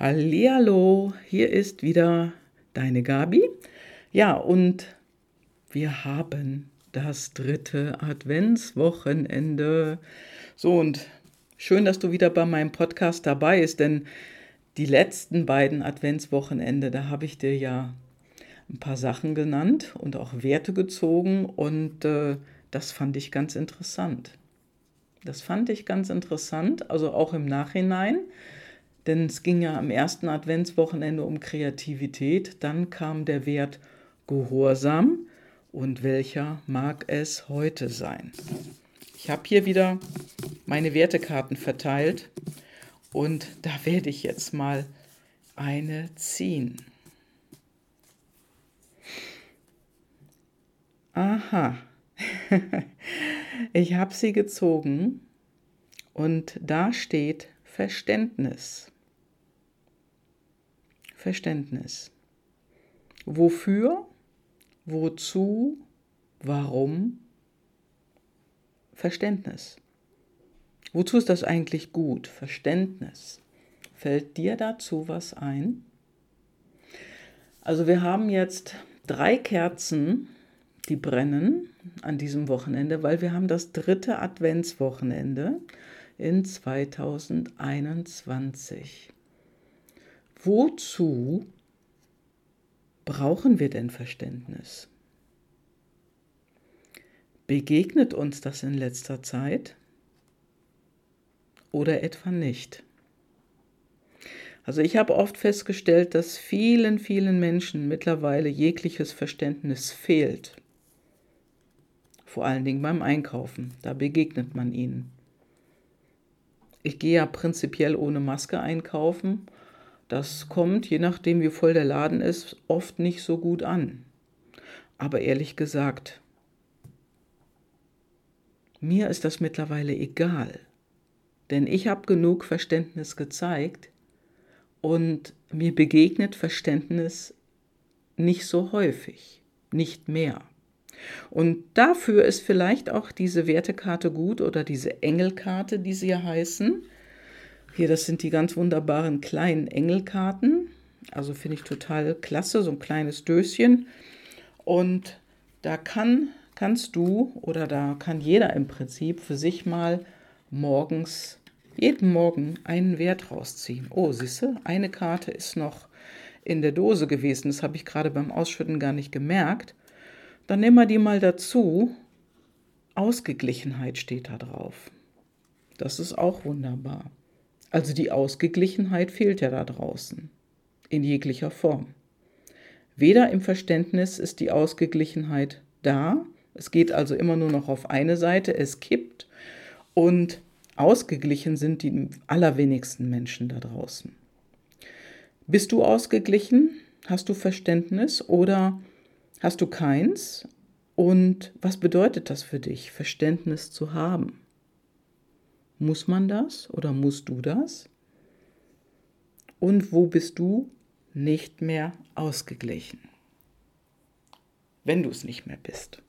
Hallihallo, hier ist wieder deine Gabi. Ja, und wir haben das dritte Adventswochenende. So, und schön, dass du wieder bei meinem Podcast dabei bist, denn die letzten beiden Adventswochenende, da habe ich dir ja ein paar Sachen genannt und auch Werte gezogen und äh, das fand ich ganz interessant. Das fand ich ganz interessant, also auch im Nachhinein denn es ging ja am ersten Adventswochenende um Kreativität. Dann kam der Wert Gehorsam. Und welcher mag es heute sein? Ich habe hier wieder meine Wertekarten verteilt und da werde ich jetzt mal eine ziehen. Aha, ich habe sie gezogen und da steht Verständnis. Verständnis. Wofür, wozu, warum? Verständnis. Wozu ist das eigentlich gut? Verständnis. Fällt dir dazu was ein? Also wir haben jetzt drei Kerzen, die brennen an diesem Wochenende, weil wir haben das dritte Adventswochenende in 2021. Wozu brauchen wir denn Verständnis? Begegnet uns das in letzter Zeit oder etwa nicht? Also ich habe oft festgestellt, dass vielen, vielen Menschen mittlerweile jegliches Verständnis fehlt. Vor allen Dingen beim Einkaufen, da begegnet man ihnen ich gehe ja prinzipiell ohne Maske einkaufen. Das kommt, je nachdem wie voll der Laden ist, oft nicht so gut an. Aber ehrlich gesagt, mir ist das mittlerweile egal. Denn ich habe genug Verständnis gezeigt und mir begegnet Verständnis nicht so häufig, nicht mehr. Und dafür ist vielleicht auch diese Wertekarte gut oder diese Engelkarte, die sie ja heißen. Hier, das sind die ganz wunderbaren kleinen Engelkarten. Also finde ich total klasse, so ein kleines Döschen. Und da kann, kannst du oder da kann jeder im Prinzip für sich mal morgens, jeden Morgen einen Wert rausziehen. Oh, siehste, eine Karte ist noch in der Dose gewesen. Das habe ich gerade beim Ausschütten gar nicht gemerkt. Dann nehmen wir die mal dazu. Ausgeglichenheit steht da drauf. Das ist auch wunderbar. Also die Ausgeglichenheit fehlt ja da draußen. In jeglicher Form. Weder im Verständnis ist die Ausgeglichenheit da. Es geht also immer nur noch auf eine Seite. Es kippt. Und ausgeglichen sind die allerwenigsten Menschen da draußen. Bist du ausgeglichen? Hast du Verständnis? Oder Hast du keins? Und was bedeutet das für dich, Verständnis zu haben? Muss man das oder musst du das? Und wo bist du nicht mehr ausgeglichen? Wenn du es nicht mehr bist.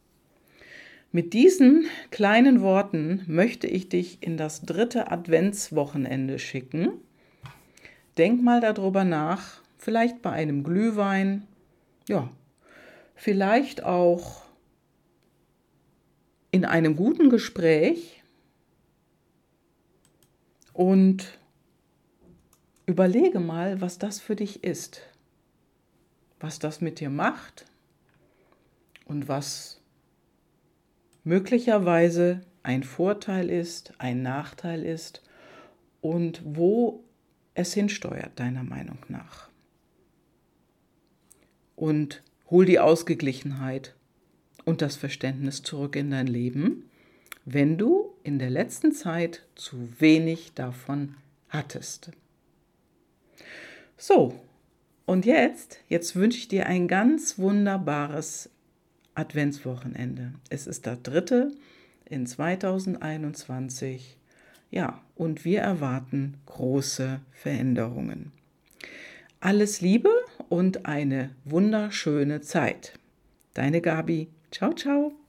Mit diesen kleinen Worten möchte ich dich in das dritte Adventswochenende schicken. Denk mal darüber nach, vielleicht bei einem Glühwein, ja, vielleicht auch in einem guten Gespräch und überlege mal, was das für dich ist, was das mit dir macht und was möglicherweise ein Vorteil ist, ein Nachteil ist und wo es hinsteuert, deiner Meinung nach. Und Hol die Ausgeglichenheit und das Verständnis zurück in dein Leben, wenn du in der letzten Zeit zu wenig davon hattest. So, und jetzt, jetzt wünsche ich dir ein ganz wunderbares Adventswochenende. Es ist der dritte in 2021. Ja, und wir erwarten große Veränderungen. Alles Liebe und eine wunderschöne Zeit. Deine Gabi. Ciao, ciao.